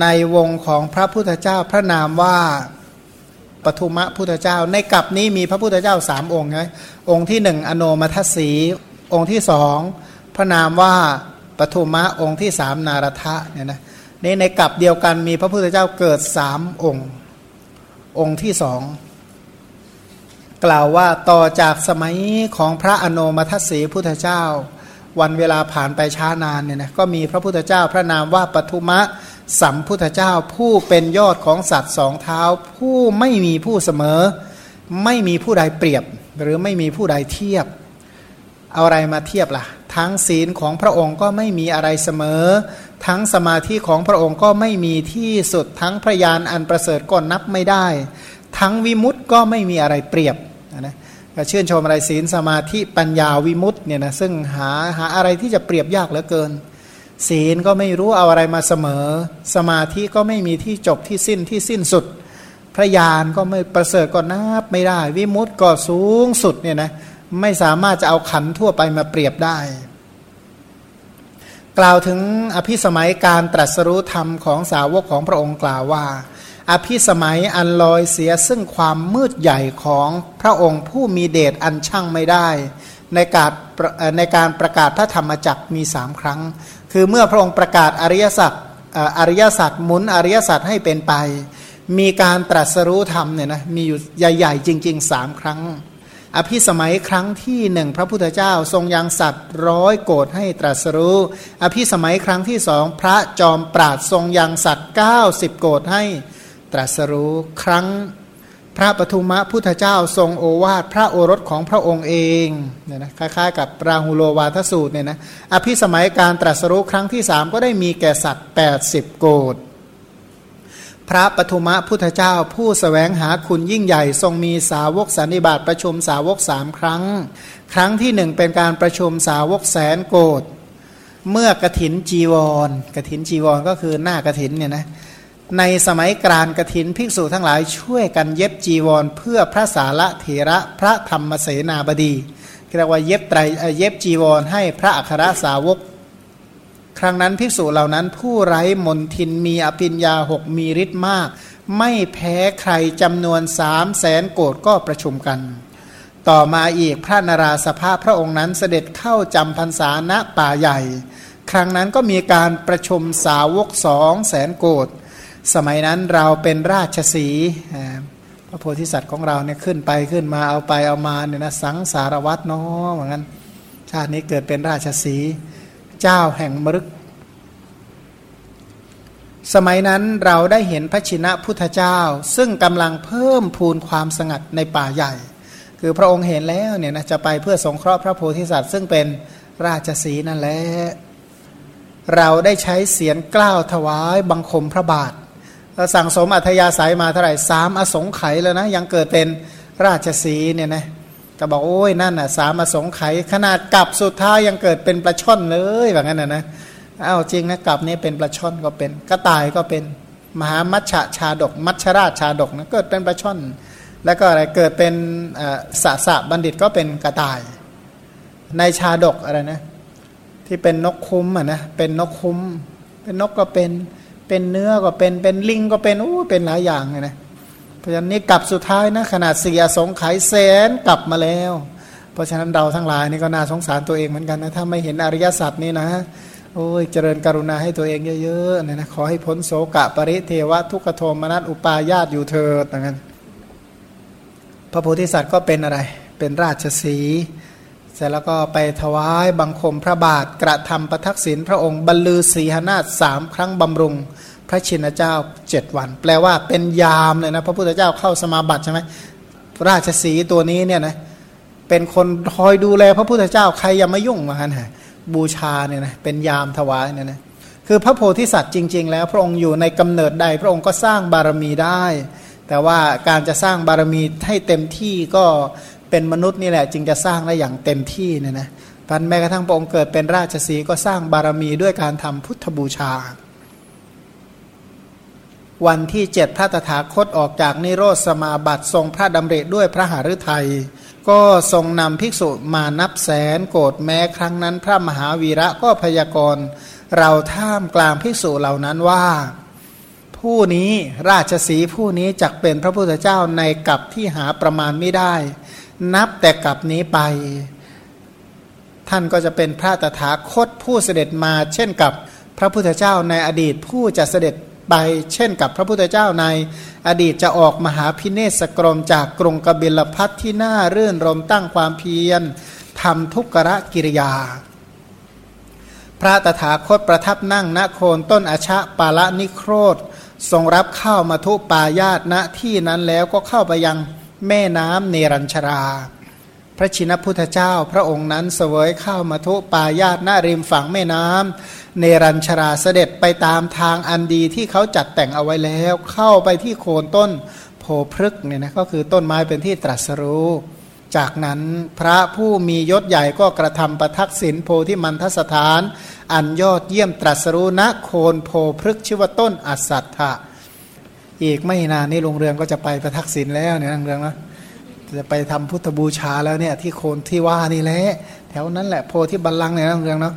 ในวงของพระพุทธเจ้าพระนามว่าปทุมะพุทธเจ้า ในกลับนี้มีพระพุทธเจ้าสามองค์ไงองค์ที่หนึ่งอโนมัทสีองค์ที่สองพระนามว่าปทุมะองค์ที่สามนารทะเนี่ยนะนี่ในกลับเดียวกันมีพระพุทธเจ้าเกิดสามองค์ องค์ที่สองกล่าวว่าต่อจากสมัยของพระอโนมัทสีพุทธเจ้า วันเวลาผ่านไปช้านานเนี่ยนะก็มีพระพุทธเจ้าพระนามว่าปทุมะสัมพุทธเจ้าผู้เป็นยอดของสัตว์สองเท้า ผู้ไม่มีผู้เสมอ ไม่มีผู้ใดเปรียบ หรือไม่มีผู้ใดเทียบ เอาอะไรมาเทียบละ่ะ ทั้งศีลของพระองค์ก็ไม่มีอะไรเสมอ ทั้งสมาธิของพระองค์ก็ไม่มีที่สุดทั้งพระยานอันประเสริฐก็นับไม่ได้ ทั้งวิมุตต์ก็ไม่มีอะไรเปรียบ ก็ชื่นชมอะไรศีลสมาธิปัญญาวิมุตต์เนี่ยนะซึ่งหาหาอะไรที่จะเปรียบยากเหลือเกิน ศีลก็ไม่รู้เอาอะไรมาเสมอ สมาธิก็ไม่มีที่จบที่สิ้นที่สิ้นสุด พระญาณก็ไม่ประเสริฐก็นับไม่ได้ วิมุตต์ก็สูงสุดเนี่ยนะไม่สามารถจะเอาขันทั่วไปมาเปรียบได้ กล่าวถึงอภิสมัยการตรัสรู้ธรรมของสาวกของพระองค์กล่าวว่า อภิสมัยอันลอยเสียซึ่งความมืดใหญ่ของพระองค์ผู้มีเดชอันช่างไม่ได้ ในการในการประกาศพระธรรมจักมีสามครั้ง คือเมื่อพระองค์ประกาศอริยสัจอริยสัจหมุนอริยสัจให้เป็นไป มีการตรัสรู้ธรรมเนี่ยนะมีอยู่ใหญ่ๆ จริงๆสามครั้ง อภิสมัยครั้งที่หนึ่งพระพุทธเจ้าทรงยังสัตว์ร้อยโกรธให้ตรัสรู้ อภิสมัยครั้งที่สองพระจอมปราดทรงยังสัตว์90 โกรธให้ ตรัสรู้ครั้งพระปทุมะพุทธเจ้าทรงโอวาทพระโอรสของพระองค์เองเนี่ยนะคล้ายๆกับราหุโลวาทสูตรเนี่ยนะอภิสมัยการตรัสรู้ครั้งที่สามก็ได้มีแก่สัตว์ 80 โกดพระปทุมะพุทธเจ้าผู้สแสวงหาคุณยิ่งใหญ่ทรงมีสาวกสันนิบาตประชุมสาวกสามครั้ง ครั้งที่หนึ่งเป็นการประชุมสาวกแสนโกดเมื่อกระถินจีวรกระถินจีวรก็คือหน้ากระถินเนี่ยนะ ในสมัยกรานกถินภิกษุทั้งหลายช่วยกันเย็บจีวร เพื่อพระสาระเถระพระธรรมเสนาบดีเรียกว่าเย็บไตรเย็บจีวรให้พระอัครสาวก ครั้งนั้นภิกษุเหล่านั้นผู้ไร้มนทินมีอภิญญาหกมีฤทธิ์มาก ไม่แพ้ใครจำนวนสามแสนโกดก็ประชุมกัน ต่อมาอีกพระนราสภาพระองค์นั้นเสด็จเข้าจำพรรษาณป่าใหญ่ ครั้งนั้นก็มีการประชุมสาวกสองแสนโกด สมัยนั้นเราเป็นราชสีพระโพธิสัตว์ของเราเนี่ยขึ้นไปขึ้นมาเอาไปเอามาเนี่ยนะสังสารวัตรเนาะเหมือนกันชาตินี้เกิดเป็นราชสีเจ้าแห่งมรึก สมัยนั้นเราได้เห็นพระชินะพุทธเจ้า ซึ่งกำลังเพิ่มพูนความสงัดในป่าใหญ่ คือพระองค์เห็นแล้วเนี่ยนะจะไปเพื่อสงเคราะห์พระโพธิสัตว์ ซึ่งเป็นราชสีนั่นแหละเราได้ใช้เสียงกล้าวถวายบังคมพระบาท สั่งสมอัธยาศัยมาเท่าไหร่สามอสงไขยแล้วนะ ยังเกิดเป็นราชสีเนี่ยนะก็บอกโอ้ยนั่นอะสามอสงไขยขนาดกลับสุดท้ายยังเกิดเป็นปลาช่อนเลยแบบนั้นนะนะอ้าวจริงนะกลับนี่เป็นปลาช่อนก็เป็นกระต่ายก็เป็นมหามัชชาชาดก มัชราชชาดกนะเกิดเป็นปลาช่อน แล้วก็อะไรเกิดเป็นสะสะบัณฑิตก็เป็นกระต่าย ในชาดกอะไรนะที่เป็นนกคุ้มอะนะเป็นนกคุ้ม เป็นนกก็เป็น เป็นเนื้อก็เป็นเป็นลิงก็เป็นโอ้เป็นหลายอย่างเลยนะเพราะฉะนั้นนี่กลับสุดท้ายนะขนาดเสียสงไขยแสนกลับมาแล้ว เพราะฉะนั้นเราทั้งหลายนี่ก็น่าสงสารตัวเองเหมือนกันนะถ้าไม่เห็นอริยสัจนี่นะโอ้ยเจริญกรุณาให้ตัวเองเยอะๆนะนะขอให้พ้นโสกะปริเทวะทุกขโทมนัสอุปาญาตอยู่เถิดอย่างนั้นพระโพธิสัตว์ก็เป็นอะไร เป็นราชสี เสร็จแล้วก็ไปถวายบังคมพระบาทกระทำประทักษิณพระองค์บรรลือศีหนาฏสามครั้งบำรุงพระชินเจ้าเจ็ดวัน แปลว่าเป็นยามเลยนะพระพุทธเจ้าเข้าสมาบัติใช่ไหมราชสีตัวนี้เนี่ยนะเป็นคนคอยดูแลพระพุทธเจ้าใครยังไม่ยุ่งมาฮะบูชาเนี่ยนะเป็นยามถวายเนี่ยนะคือพระโพธิสัตว์จริง ๆ แล้ว พระองค์อยู่ในกำเนิดใด พระองค์ก็สร้างบารมีได้ แต่ว่าการจะสร้างบารมีให้เต็มที่ก็ เป็นมนุษย์นี่แหละ จึงจะสร้างได้อย่างเต็มที่เนี่ยนะพันแม้กระทั่งพระองค์เกิดเป็นราชสีก็สร้างบารมีด้วยการทำพุทธบูชา วันที่เจ็ดพระตถาคตออกจากนิโรธสมาบัติทรงพระดำเริด้วยพระหฤทัยก็ทรงนำภิกษุมานับแสนโกรธแม้ครั้งนั้น พระมหาวีระก็พยากรณ์เราท่ามกลางภิกษุเหล่านั้นว่า ผู้นี้ราชสีผู้นี้จักเป็นพระพุทธเจ้าในกับที่หาประมาณไม่ได้ นับแต่กับนี้ไป ท่านก็จะเป็นพระตถาคตผู้เสด็จมา เช่นกับพระพุทธเจ้าในอดีตผู้จะเสด็จไป เช่นกับพระพุทธเจ้าในอดีตจะออกมหาพิเนศกรมจากกรุงกบิลพัทที่น่ารื่นรมตั้งความเพียรทำทุกขะกิริยา พระตถาคตประทับนั่งณโคนต้นอชะปาละนิโครธทรงรับข้าวมาทุปายาตณที่นั้นแล้วก็เข้าไปยัง แม่น้ำเนรัญชรา พระชินพุทธเจ้า พระองค์นั้นเสวยข้าวมาทุปายาตณริมฝั่งแม่น้ำเนรัญชราเสด็จไปตามทางอันดีที่เขาจัดแต่งเอาไว้แล้ว เข้าไปที่โคนต้นโพพฤกเนี่ยนะก็คือต้นไม้เป็นที่ตรัสรู้จากนั้นพระผู้มียศใหญ่ก็กระทำประทักษิณโพธิมันทสถาน อันยอดเยี่ยมตรัสรู้ณโคนโพพฤกชื่อว่าต้นอัสัตถะ อีกไม่นานนี้โรงเรืองก็จะไปประทักษิณแล้วเนี่ยโรงเรืองนะจะไปทำพุทธบูชาแล้วเนี่ยที่โคนที่ว่านี่แหละแถวนั้นแหละโพธิบัลลังก์เนี่ยโรงเรืองเนาะ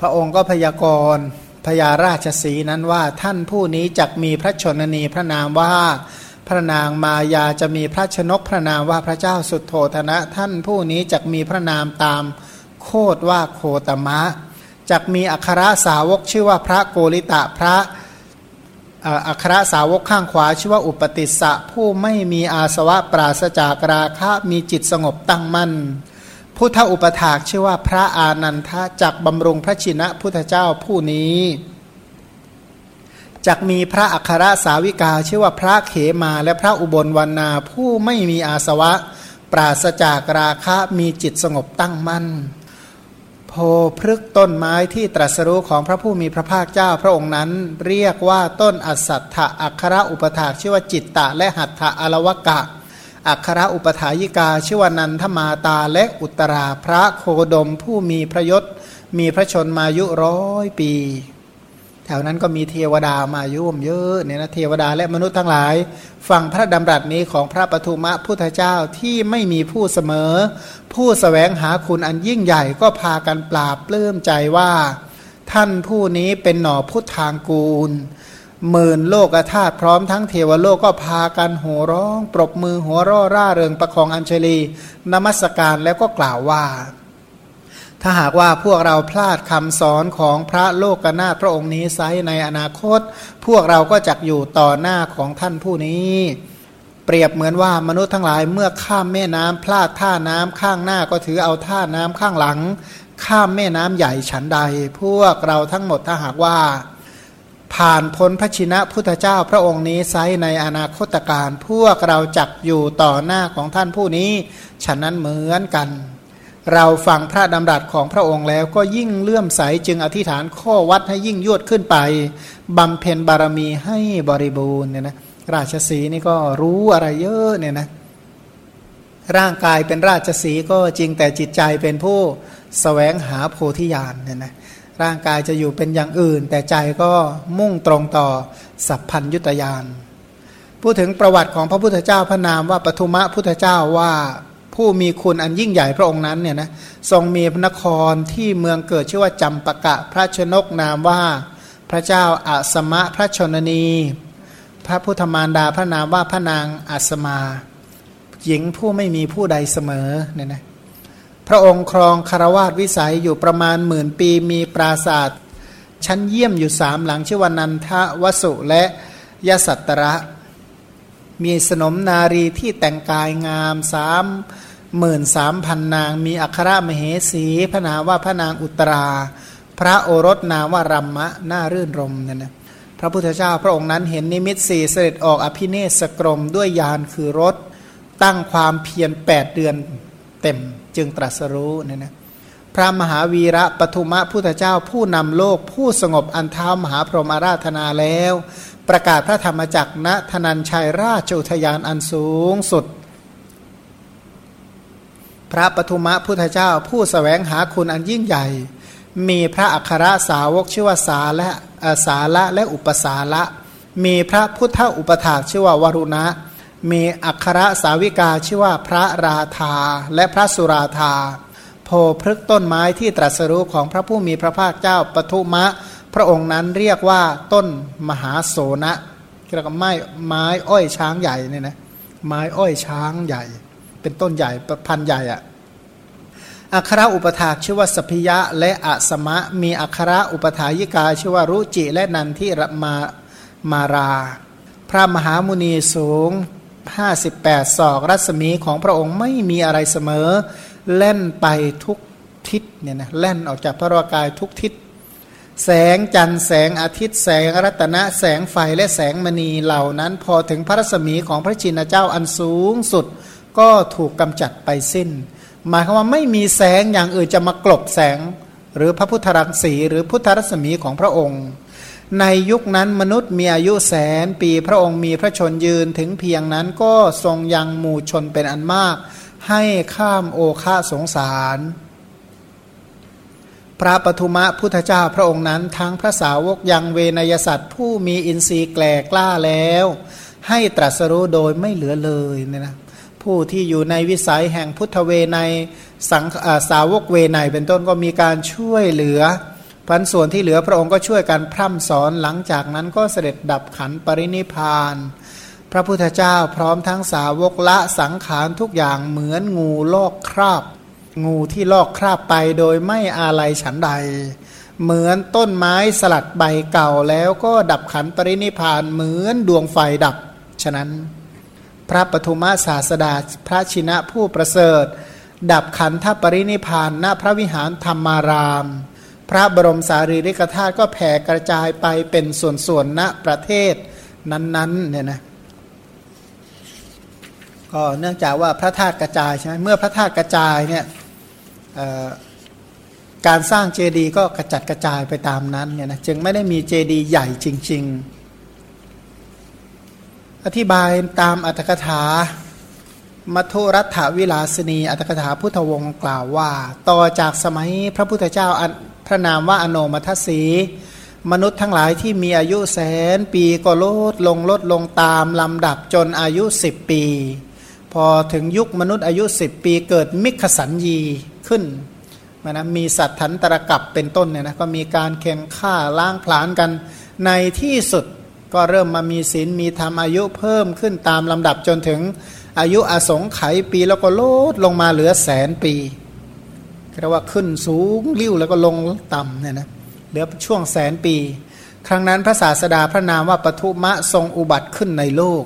พระองค์ก็พยากรณ์พญาราชสีนั้นว่าท่านผู้นี้จักมีพระชนนีพระนามว่าพระนางมายาจะมีพระชนกพระนามว่าพระเจ้าสุดโทธนะ ท่านผู้นี้จะมีพระนามตามโคดว่าโคตมะจะมีอัครสาวกชื่อว่าพระโกริตะพระ อัครสาวกข้างขวาชื่อว่าอุปติสะผู้ไม่มีอาสวะปราศจากราคะมีจิตสงบตั้งมั่นพุทธอุปถากชื่อว่าพระอานันทะจักบำรุงพระชินะพุทธเจ้าผู้นี้จักมีพระอัครสาวิกาชื่อว่าพระเขมาและพระอุบลวันนาผู้ไม่มีอาสวะ ปราศจากราคะมีจิตสงบตั้งมั่น พพฤกต้นไม้ที่ตรัสรู้ของพระผู้มีพระภาคเจ้าพระองค์นั้น เรียกว่าต้นอัสัตถะอัครอุปถาชื่อว่าจิตตะและหัตถะอลวกะ อัครอุปถายิกาชื่อว่านันทมาตาและอุตราพระโคดมผู้มีพระยศมีพระชนมายุร้อยปี แถวนั้นก็มีเทวดามายุ่มเยอะเนี่ยนะเทวดาและมนุษย์ทั้งหลาย ฟังพระดำรัสนี้ของพระปทุมะพุทธเจ้าที่ไม่มีผู้เสมอ ผู้สแสวงหาคุณอันยิ่งใหญ่ก็พากันปราบปลื้มใจว่า ท่านผู้นี้เป็นหน่อพุทธางกูลหมื่นโลกธาตุพร้อมทั้งเทวโลกก็พากันโห่ร้อง ปรบมือหัวร่อร่าเริงประคองอัญเชลี นมัสการแล้วก็กล่าวว่า ถ้าหากว่าพวกเราพลาดคำสอนของพระโลกนาถพระองค์นี้ไซในอนาคต พวกเราก็จะอยู่ต่อหน้าของท่านผู้นี้ เปรียบเหมือนว่ามนุษย์ทั้งหลายเมื่อข้ามแม่น้ำพลาดท่าน้ำข้างหน้าก็ถือเอาท่าน้ำข้างหลัง ข้ามแม่น้ำใหญ่ฉันใด พวกเราทั้งหมดถ้าหากว่า ผ่านพ้นพระชินะพุทธเจ้าพระองค์นี้ไซในอนาคตการ พวกเราจักอยู่ต่อหน้าของท่านผู้นี้ ฉะนั้นเหมือนกัน เราฟังพระดำรัสของพระองค์แล้วก็ยิ่งเลื่อมใสจึงอธิษฐานข้อวัดให้ยิ่งยวดขึ้นไปบำเพ็ญบารมีให้บริบูรณ์เนี่ยนะราชสีนี่ก็รู้อะไรเยอะเนี่ยนะร่างกายเป็นราชสีก็จริงแต่จิตใจเป็นผู้สแสวงหาโพธิญาณเนี่ยนะร่างกายจะอยู่เป็นอย่างอื่น แต่ใจก็มุ่งตรงต่อสัพพัญยุตยานพูดถึงประวัติของพระพุทธเจ้าพระนามว่าปทุมะพุทธเจ้าว่า ผู้มีคุณอันยิ่งใหญ่พระองค์นั้นเนี่ยนะทรงมีพระนครที่เมืองเกิดชื่อว่าจำปะกะพระชนกนามว่าพระเจ้าอาสมะพระชนนี พระพุทธมารดาพระนามว่าพระนางอาสมา หญิงผู้ไม่มีผู้ใดเสมอเนี่ยนะพระองค์ครองคารวาสวิสัยอยู่ประมาณหมื่นปีมีปราศาสตร์ชั้นเยี่ยมอยู่สามหลังชื่อว่านันทวสุและยสัตตระ มีสนมนารีที่แต่งกายงามสาม หมื่นสามพันนาง มีอัครมเหสี พระนามว่าพระนางอุตรา พระโอรสนามว่ารัมมะน่ารื่นรมเนี่ยนะพระพุทธเจ้าพระองค์นั้นเห็นนิมิตสี่เสด็จออกอภิเนศกรมด้วยยานคือรถ ตั้งความเพียรแปดเดือนเต็มจึงตรัสรู้เนี่ยนะพระมหาวีระปทุมะพุทธเจ้าผู้นำโลกผู้สงบอันเท้ามหาพรหมอาราธนาแล้ว ประกาศพระธรรมจักรณธนัญชัยราชอุทยานอันสูงสุด พระปทุมะพุทธเจ้า ผู้สแสวงหาคุณอันยิ่งใหญ่ มีพระอัครสาวกชื่อว่าสาและสาละและอุปสาละ มีพระพุทธอุปถาชื่อว่าวรุณะ มีอัครสาวิกาชื่อว่าพระราธาและพระสุราธา โพพฤกต้นไม้ที่ตรัสรู้ของพระผู้มีพระภาคเจ้าปทุมะ พระองค์นั้นเรียกว่าต้นมหาโสนะเรียกว่าไม้ไม้อ้อยช้างใหญ่เนี่ยนะไม้อ้อยช้างใหญ่ เป็นต้นใหญ่พันใหญ่อะอัคราอุปถากชื่อว่าสพิยะและอัสมะ มีอัคราอุปถายิกาชื่อว่ารุจิและนันทิรมามารา พระมหามุนีสูง 58 ศอกรัศมีของพระองค์ไม่มีอะไรเสมอเล่นไปทุกทิศเนี่ยนะเล่นออกจากพระวรากายทุกทิศ แสงจันทร์แสงอาทิตย์แสงรัตนะแสงไฟและแสงมณีเหล่านั้น พอถึงพระรัศมีของพระชินเจ้าอันสูงสุด ก็ถูกกำจัดไปสิ้น หมายความว่าไม่มีแสงอย่างอื่นจะมากลบแสง หรือพระพุทธรังสีหรือพุทธรัศมีของพระองค์ ในยุคนั้นมนุษย์มีอายุแสนปีพระองค์มีพระชนยืนถึงเพียงนั้นก็ทรงยังหมู่ชนเป็นอันมาก ให้ข้ามโอคาสงสาร พระปทุมะพุทธเจ้าพระองค์นั้นทั้งพระสาวกยังเวนยสัตว์ผู้มีอินทรีย์แกลกล้าแล้วให้ตรัสรู้โดยไม่เหลือเลยเนี่ยนะ ผู้ที่อยู่ในวิสัยแห่งพุทธเวไนสังสาวกเวไนเป็นต้นก็มีการช่วยเหลือพันส่วนที่เหลือพระองค์ก็ช่วยกันพร่ำสอนหลังจากนั้นก็เสด็จดับขันปรินิพาน พระพุทธเจ้าพร้อมทั้งสาวกละสังขารทุกอย่างเหมือนงูลอกคราบ งูที่ลอกคราบไปโดยไม่อาลัยฉันใด เหมือนต้นไม้สลัดใบเก่าแล้วก็ดับขันปรินิพานเหมือนดวงไฟดับฉะนั้น พระปฐุมาศาสดาพระชินะผู้ประเสริฐ ดับขันธปรินิพานณพระวิหารธรรมาราม พระบรมสารีริกธาตุก็แผ่กระจายไปเป็นส่วนๆณประเทศนั้นๆเนี่ยนะก็เนื่องจากว่าพระธาตุกระจายใช่ไหมเมื่อพระธาตุกระจายเนี่ยการสร้างเจดีย์ก็กระจัดกระจายไปตามนั้นเนี่ยนะจึงไม่ได้มีเจดีย์ใหญ่จริง ๆ อธิบายตามอัตถกถามัทุรัฐวิลาสนีอัตถกถาพุทธวงศ์กล่าวว่า ต่อจากสมัยพระพุทธเจ้าพระนามว่าอโนมัทสีมนุษย์ทั้งหลายที่มีอายุแสนปีก็ลดลงลดลงตามลำดับจนอายุสิบปี พอถึงยุคมนุษย์อายุสิบปีเกิดมิขสัญญีขึ้นนะมีสัตว์ทันตรกับเป็นต้นเนี่ยนะก็มีการเค็มฆ่าล้างผลาญกันในที่สุด ก็เริ่มมามีศีลมีธรรมอายุเพิ่มขึ้นตามลำดับจนถึงอายุอสงไขยปีแล้วก็ลดลงมาเหลือแสนปีเรียกว่าขึ้นสูงริ้วแล้วก็ลงต่ำเนี่ยนะเหลือช่วงแสนปี ครั้งนั้นพระศาสดาพระนามว่าปทุมะทรงอุบัติขึ้นในโลก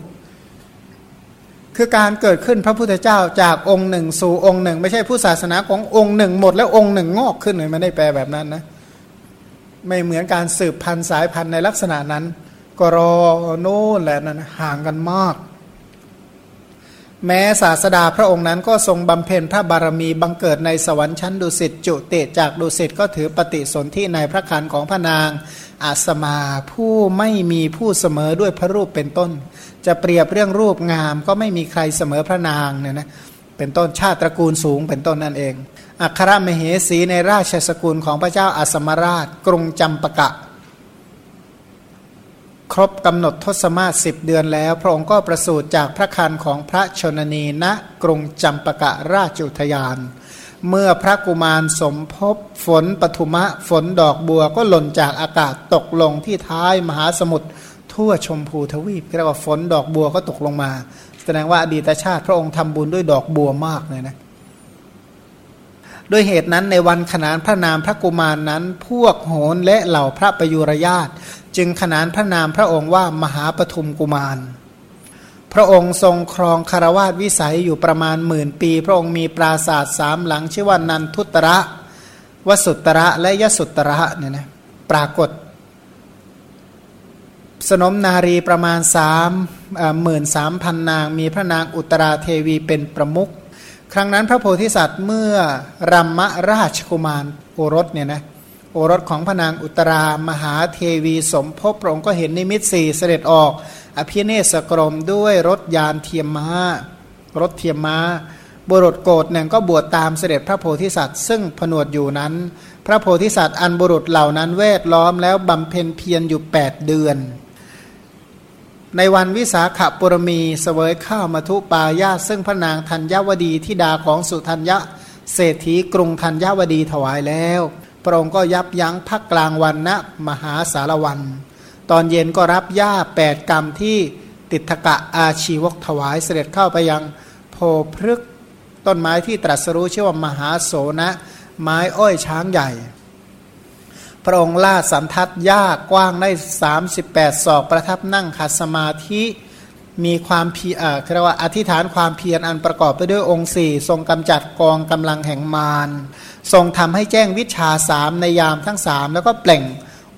คือการเกิดขึ้นพระพุทธเจ้าจากองค์หนึ่ง สู่องค์หนึ่ง ไม่ใช่ผู้ศาสนาขององค์หนึ่ง หมดแล้วองค์หนึ่งงอกขึ้นเลยไม่ได้แปลแบบนั้นนะไม่เหมือนการสืบพันธุ์สายพันธุ์ในลักษณะนั้น ก็รอโน่นแหละนั้นห่างกันมาก แม้ศาสดาพระองค์นั้นก็ทรงบำเพ็ญพระบารมีบังเกิดในสวรรค์ชั้นดุสิตจุเตจากดุสิตก็ถือปฏิสนธิในพระคันของพระนางอาสมาผู้ไม่มีผู้เสมอด้วยพระรูปเป็นต้น จะเปรียบเรื่องรูปงามก็ไม่มีใครเสมอพระนางเนี่ยนะเป็นต้นชาติตระกูลสูงเป็นต้นนั่นเอง อัครมเหสีในราชสกุลของพระเจ้าอัสมราช กรุงจำปะกะ ครบกำหนดทศมาสิบเดือนแล้ว พระองค์ก็ประสูติจากพระคันของพระชนนีณกรุงจำปะกะราชุทยาน เมื่อพระกุมารสมภพฝนปฐุมะฝนดอกบัวก็หล่นจากอากาศตกลงที่ท้ายมหาสมุทรทั่วชมพูทวีปเรียกว่าฝนดอกบัวก็ตกลงมา แสดงว่าอดีตชาติพระองค์ทำบุญด้วยดอกบัวมากเลยนะด้วยเหตุนั้นในวันขนานพระนามพระกุมารนนั้น พวกโหนและเหล่าพระประยุรญาต จึงขนานพระนามพระองค์ว่ามหาปฐุมกุมาร พระองค์ทรงครองคารวาสวิสัยอยู่ประมาณหมื่นปี พระองค์มีปราศาสตร์สามหลัง ชื่อว่านันทุตระวสุตระและยสุตระเนี่ยนะปรากฏ สนมนารีประมาณสามหมื่นสามพันนาง มีพระนางอุตราเทวีเป็นประมุขครั้งนั้นพระโพธิสัตว์เมื่อรัมมราชกุมารโอรสเนี่ยนะ โอรสของพระนางอุตรามหาเทวีสมภพพระองค์ก็เห็นนิมิตสี่เสด็จออก อภิเนศกรมด้วยรถยานเทียมม้ารถเทียมม้าบุรุษโกดหนึ่งก็บวชตามเสด็จพระโพธิสัตว์ ซึ่งผนวดอยู่นั้น พระโพธิสัตว์อันบุรุษเหล่านั้นเวทล้อมแล้วบำเพ็ญเพียรอยู่ 8 เดือน ในวันวิสาขบุรมีเสวยข้าวมาทุปายาซึ่งพระนางธัญญวดีทิดาของสุธัญญะเศรษฐีกรุงธัญญวดีถวายแล้ว ระองค์ก็ยับยั้งพักกลางวันณมหาสารวัน ตอนเย็นก็รับหญ้าแปดกรรมที่ติทกะอาชีวกถวายเสด็จเข้าไปยังโพพฤกต้นไม้ที่ตรัสรู้ชื่อว่ามหาโสนะ ไม้อ้อยช้างใหญ่ พระองค์ล่าสันทัดหญ้ากว้างได้ 38 ศอกประทับนั่งขัดสมาธิ มีความเพียรเรียกว่าอธิษฐานความเพียรอันประกอบไปด้วยองค์สี่ทรงกำจัดกองกำลังแห่งมารทรงทำให้แจ้งวิชาสามในยามทั้งสามแล้วก็เปล่ง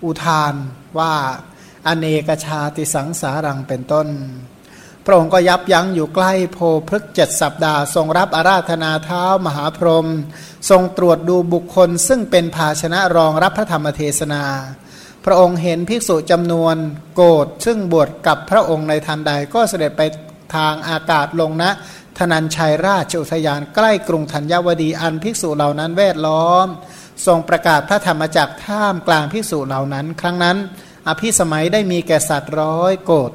อุทานว่าอเนกชาติสังสารังเป็นต้น พระองค์ก็ยับยั้งอยู่ใกล้โพพฤกเจ็ดสัปดาห์ทรงรับอาราธนาเท้ามหาพรหมทรงตรวจดูบุคคลซึ่งเป็นภาชนะรองรับพระธรรมเทศนา พระองค์เห็นภิกษุจำนวนโกรธซึ่งบวชกับพระองค์ในทันใดก็เสด็จไปทางอากาศลงนะธนัญชัยราชอุทยานใกล้กรุงธัญวดีอันภิกษุเหล่านั้นแวดล้อม ทรงประกาศพระธรรมจักท่ามกลางภิกษุเหล่านั้น ครั้งนั้น อภิสมัยได้มีแก่สัตว์ร้อยโกรธ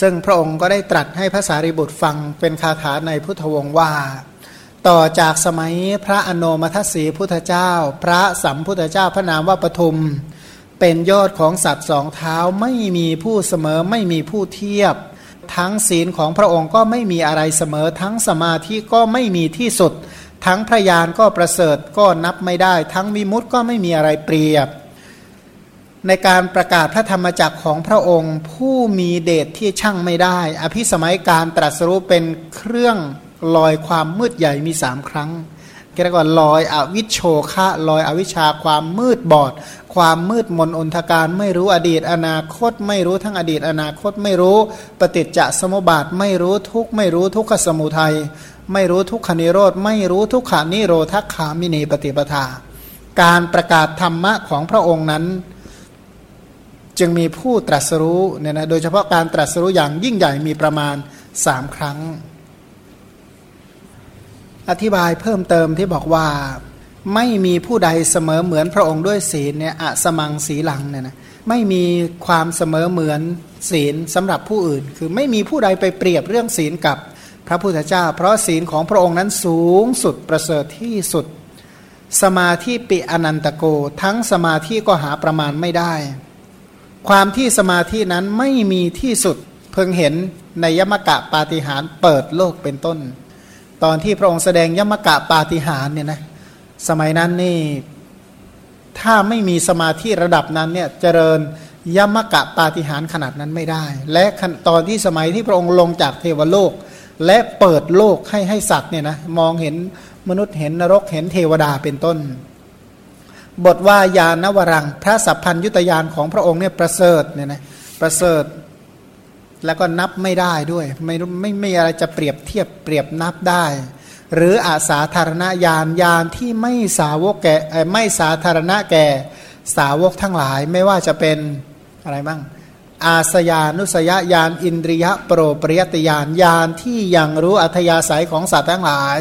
ซึ่งพระองค์ก็ได้ตรัสให้พระสารีบุตรฟังเป็นคาถาในพุทธวงศ์ว่า ต่อจากสมัยพระอโนมัทสีพุทธเจ้า พระสัมพุทธเจ้าพระนามว่าปทุม เป็นยอดของสัตว์สองเท้าไม่มีผู้เสมอไม่มีผู้เทียบ ทั้งศีลของพระองค์ก็ไม่มีอะไรเสมอ ทั้งสมาธิก็ไม่มีที่สุด ทั้งพระยานก็ประเสริฐก็นับไม่ได้ ทั้งวิมุตต์ก็ไม่มีอะไรเปรียบ ในการประกาศพระธรรมจักรของพระองค์ ผู้มีเดชที่ช่างไม่ได้ อภิสมัยการตรัสรู้เป็นเครื่อง ลอยความมืดใหญ่มีสามครั้งเรียกว่าลอยอวิชโชคะลอยอวิชาความมืดบอด ความมืดมนอนทการไม่รู้อดีตอนาคต ไม่รู้ทั้งอดีตอนาคตไม่รู้ ปฏิจจสมุปบาทไม่รู้ทุกไม่รู้ทุกขสมุทัยไม่รู้ทุกขนิโรธไม่รู้ทุกขานิโรธขามินีปฏิปทา การประกาศธรรมะของพระองค์นั้น จึงมีผู้ตรัสรู้เนี่ยนะโดยเฉพาะการตรัสรู้อย่างยิ่งใหญ่มีประมาณสามครั้ง อธิบายเพิ่มเติมที่บอกว่าไม่มีผู้ใดเสมอเหมือนพระองค์ด้วยศีลเนี่ยอะสมังสีหลังเนี่ยนะไม่มีความเสมอเหมือนศีลสำหรับผู้อื่น คือไม่มีผู้ใดไปเปรียบเรื่องศีลกับพระพุทธเจ้า เพราะศีลของพระองค์นั้นสูงสุดประเสริฐที่สุด สมาธิปิอนันตโก ทั้งสมาธิก็หาประมาณไม่ได้ ความที่สมาธินั้นไม่มีที่สุด เพิ่งเห็นในยมกะปาฏิหารเปิดโลกเป็นต้น ตอนที่พระองค์แสดงยมกะปาฏิหารเนี่ยนะสมัยนั้นนี่ถ้าไม่มีสมาธิระดับนั้นเนี่ยเจริญยมกะปาฏิหารขนาดนั้นไม่ได้ และตอนที่สมัยที่พระองค์ลงจากเทวโลก และเปิดโลกให้ให้สัตว์เนี่ยนะมองเห็นมนุษย์เห็นนรกเห็นเทวดาเป็นต้น บทว่ายานวรังพระสัพพัญยุตยานของพระองค์เนี่ยประเสริฐเนี่ยนะประเสริฐ แล้วก็นับไม่ได้ด้วย ไม่ไม่ไม่อะไรจะเปรียบเทียบเปรียบนับได้ หรืออาสาธารณญาณญาณที่ไม่สาวกแก่ไม่สาธารณะแก่สาวกทั้งหลายไม่ว่าจะเป็นอะไรบ้างอาสยานุสยญาณอินทรียะโปรปริยตญาณญาณที่ยังรู้อัธยาศัยของสัตว์ทั้งหลาย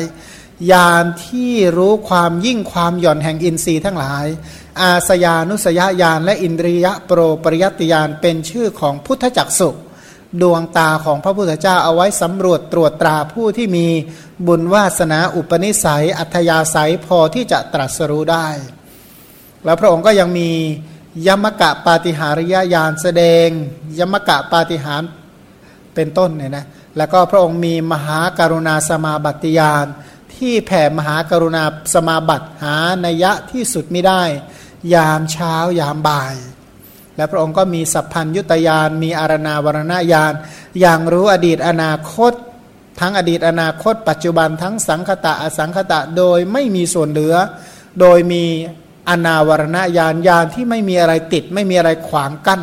ญาณที่รู้ความยิ่งความหย่อนแห่งอินทรีย์ทั้งหลาย อาสยานุสยญาณและอินทรียะโปรปริยตญาณเป็นชื่อของพุทธจักสุ ดวงตาของพระพุทธเจ้าเอาไว้สำรวจตรวจตราผู้ที่มีบุญวาสนาอุปนิสัย อัธยาศัยพอที่จะตรัสรู้ได้ แล้วพระองค์ก็ยังมียมกะปาฏิหาริยญาณแสดง ยมกะปาฏิหารเป็นต้นเนี่ยนะแล้วก็พระองค์มีมหาการุณาสมาบัติญาณที่แผ่มหาการุณาสมาบัติหานัยะที่สุดไม่ได้ ยามเช้ายามบ่าย และพระองค์ก็มีสัพพัญยุตยานมีอารณาวรณญาณอย่างรู้อดีตอนาคต ทั้งอดีตอนาคต ปัจจุบันทั้งสังคตะอสังคตะโดยไม่มีส่วนเหลือ โดยมีอนาวรณญาณญาณที่ไม่มีอะไรติด ไม่มีอะไรขวางกั้น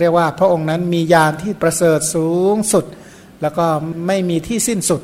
เรียกว่าพระองค์นั้นมีญาณที่ประเสริฐสูงสุด แล้วก็ไม่มีที่สิ้นสุด